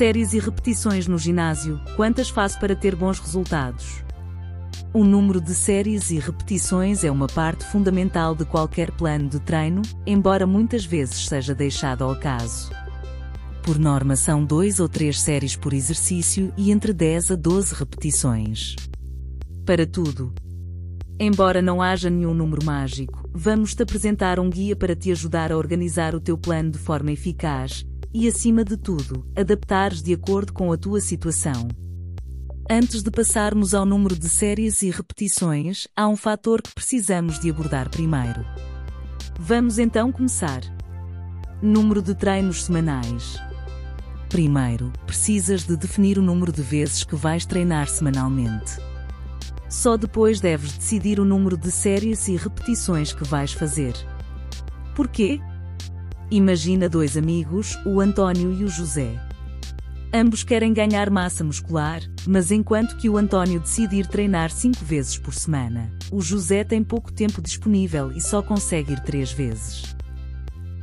Séries e repetições no ginásio, quantas faço para ter bons resultados? O número de séries e repetições é uma parte fundamental de qualquer plano de treino, embora muitas vezes seja deixado ao acaso. Por norma são 2 ou 3 séries por exercício e entre 10 a 12 repetições. Para tudo. Embora não haja nenhum número mágico, vamos-te apresentar um guia para te ajudar a organizar o teu plano de forma eficaz e, acima de tudo, adaptares de acordo com a tua situação. Antes de passarmos ao número de séries e repetições, há um fator que precisamos de abordar primeiro. Vamos então começar. Número de treinos semanais. Primeiro, precisas de definir o número de vezes que vais treinar semanalmente. Só depois deves decidir o número de séries e repetições que vais fazer. Porquê? Imagina dois amigos, o António e o José. Ambos querem ganhar massa muscular, mas enquanto que o António decide ir treinar cinco vezes por semana, o José tem pouco tempo disponível e só consegue ir três vezes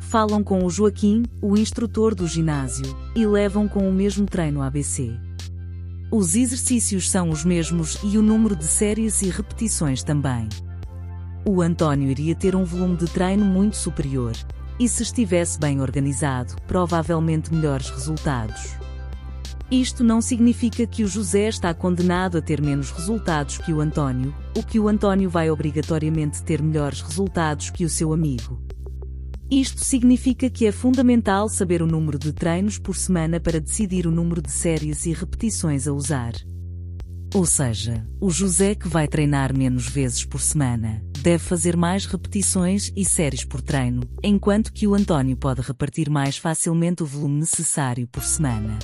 falam com o Joaquim, o instrutor do ginásio, e levam com o mesmo treino ABC. Os exercícios são os mesmos e o número de séries e repetições também. O António iria ter um volume de treino muito superior, e se estivesse bem organizado, provavelmente melhores resultados. Isto não significa que o José está condenado a ter menos resultados que o António, ou que o António vai obrigatoriamente ter melhores resultados que o seu amigo. Isto significa que é fundamental saber o número de treinos por semana para decidir o número de séries e repetições a usar. Ou seja, o José que vai treinar menos vezes por semana, deve fazer mais repetições e séries por treino, enquanto que o António pode repartir mais facilmente o volume necessário por semana.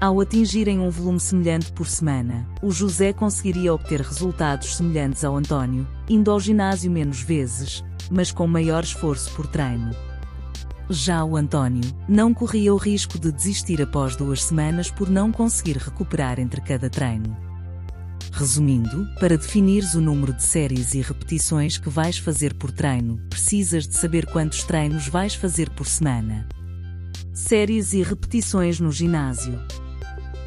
Ao atingirem um volume semelhante por semana, o José conseguiria obter resultados semelhantes ao António, indo ao ginásio menos vezes, mas com maior esforço por treino. Já o António não corria o risco de desistir após duas semanas por não conseguir recuperar entre cada treino. Resumindo, para definires o número de séries e repetições que vais fazer por treino, precisas de saber quantos treinos vais fazer por semana. Séries e repetições no ginásio.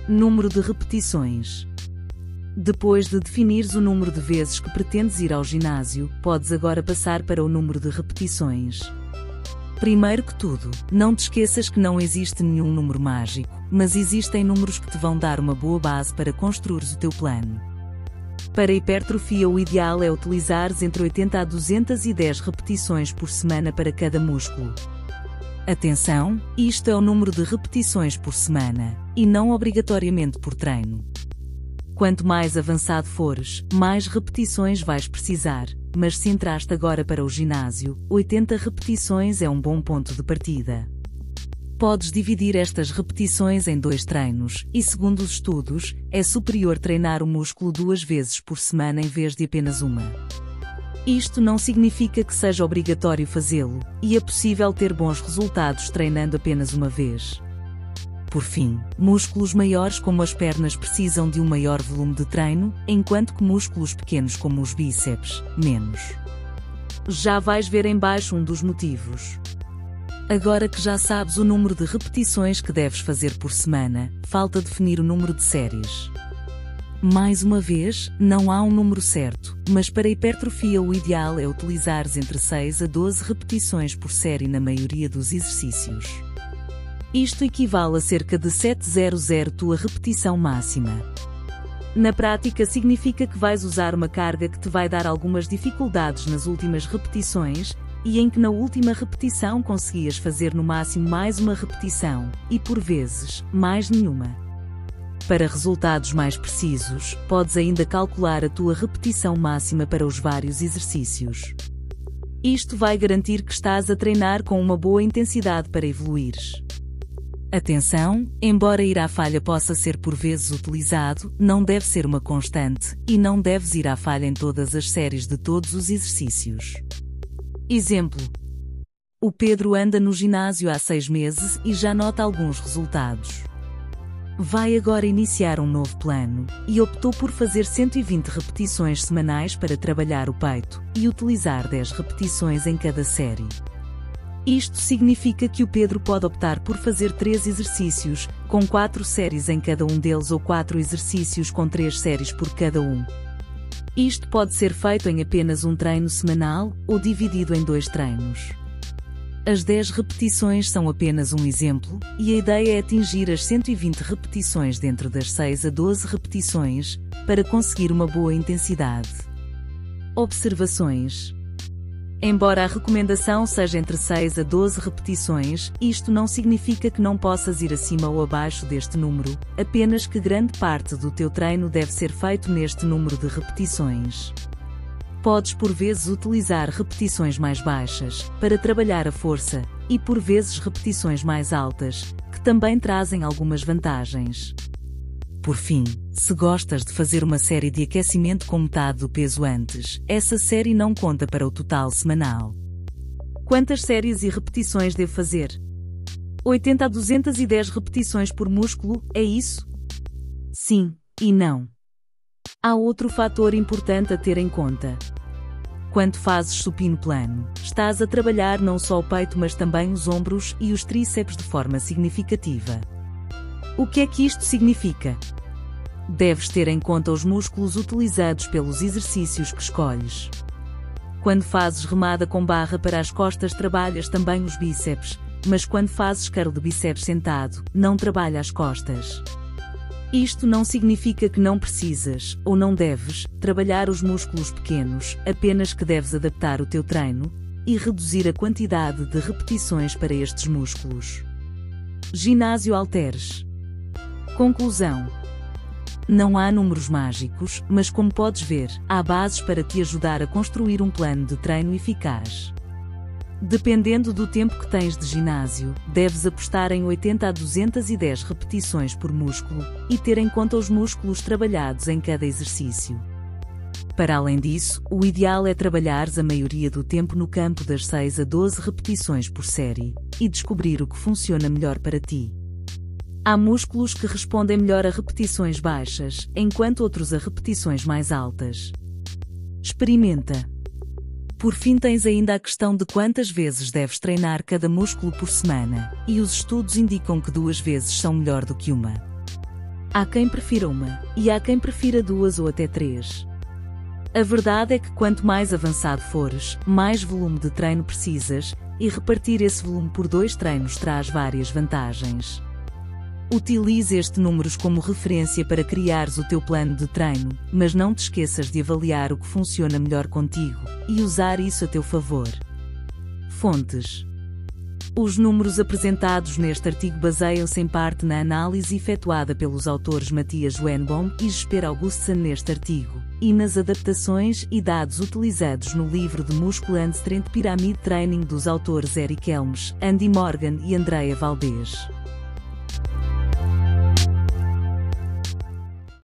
Número de repetições. Depois de definires o número de vezes que pretendes ir ao ginásio, podes agora passar para o número de repetições. Primeiro que tudo, não te esqueças que não existe nenhum número mágico, mas existem números que te vão dar uma boa base para construires o teu plano. Para hipertrofia, o ideal é utilizares entre 80 a 210 repetições por semana para cada músculo. Atenção, isto é o número de repetições por semana, e não obrigatoriamente por treino. Quanto mais avançado fores, mais repetições vais precisar, mas se entraste agora para o ginásio, 80 repetições é um bom ponto de partida. Podes dividir estas repetições em dois treinos, e segundo os estudos, é superior treinar o músculo duas vezes por semana em vez de apenas uma. Isto não significa que seja obrigatório fazê-lo, e é possível ter bons resultados treinando apenas uma vez. Por fim, músculos maiores como as pernas precisam de um maior volume de treino, enquanto que músculos pequenos como os bíceps, menos. Já vais ver em baixo um dos motivos. Agora que já sabes o número de repetições que deves fazer por semana, falta definir o número de séries. Mais uma vez, não há um número certo, mas para hipertrofia o ideal é utilizares entre 6 a 12 repetições por série na maioria dos exercícios. Isto equivale a cerca de 700 tua repetição máxima. Na prática significa que vais usar uma carga que te vai dar algumas dificuldades nas últimas repetições, e em que na última repetição conseguias fazer no máximo mais uma repetição, e por vezes, mais nenhuma. Para resultados mais precisos, podes ainda calcular a tua repetição máxima para os vários exercícios. Isto vai garantir que estás a treinar com uma boa intensidade para evoluires. Atenção, embora ir à falha possa ser por vezes utilizado, não deve ser uma constante, e não deves ir à falha em todas as séries de todos os exercícios. Exemplo. O Pedro anda no ginásio há seis meses e já nota alguns resultados. Vai agora iniciar um novo plano, e optou por fazer 120 repetições semanais para trabalhar o peito, e utilizar 10 repetições em cada série. Isto significa que o Pedro pode optar por fazer três exercícios, com quatro séries em cada um deles ou quatro exercícios com três séries por cada um. Isto pode ser feito em apenas um treino semanal ou dividido em dois treinos. As 10 repetições são apenas um exemplo, e a ideia é atingir as 120 repetições dentro das 6 a 12 repetições, para conseguir uma boa intensidade. Observações Embora a recomendação seja entre 6 a 12 repetições, isto não significa que não possas ir acima ou abaixo deste número, apenas que grande parte do teu treino deve ser feito neste número de repetições. Podes por vezes utilizar repetições mais baixas, para trabalhar a força, e por vezes repetições mais altas, que também trazem algumas vantagens. Por fim, se gostas de fazer uma série de aquecimento com metade do peso antes, essa série não conta para o total semanal. Quantas séries e repetições devo fazer? 80 a 210 repetições por músculo, é isso? Sim, e não. Há outro fator importante a ter em conta. Quando fazes supino plano, estás a trabalhar não só o peito mas também os ombros e os tríceps de forma significativa. O que é que isto significa? Deves ter em conta os músculos utilizados pelos exercícios que escolhes. Quando fazes remada com barra para as costas, trabalhas também os bíceps, mas quando fazes curl de bíceps sentado, não trabalha as costas. Isto não significa que não precisas, ou não deves, trabalhar os músculos pequenos, apenas que deves adaptar o teu treino e reduzir a quantidade de repetições para estes músculos. Ginásio Alteres Conclusão não há números mágicos, mas como podes ver, há bases para te ajudar a construir um plano de treino eficaz. Dependendo do tempo que tens de ginásio, deves apostar em 80 a 210 repetições por músculo e ter em conta os músculos trabalhados em cada exercício. Para além disso, o ideal é trabalhares a maioria do tempo no campo das 6 a 12 repetições por série e descobrir o que funciona melhor para ti. Há músculos que respondem melhor a repetições baixas, enquanto outros a repetições mais altas. Experimenta. Por fim, tens ainda a questão de quantas vezes deves treinar cada músculo por semana, e os estudos indicam que duas vezes são melhor do que uma. Há quem prefira uma, e há quem prefira duas ou até três. A verdade é que quanto mais avançado fores, mais volume de treino precisas, e repartir esse volume por dois treinos traz várias vantagens. Utilize este números como referência para criares o teu plano de treino, mas não te esqueças de avaliar o que funciona melhor contigo e usar isso a teu favor. Fontes os números apresentados neste artigo baseiam-se em parte na análise efetuada pelos autores Matias Wenbaum e Jesper Augustsen neste artigo, e nas adaptações e dados utilizados no livro de Muscle and Strength Pyramid Training dos autores Eric Helms, Andy Morgan e Andrea Valdez.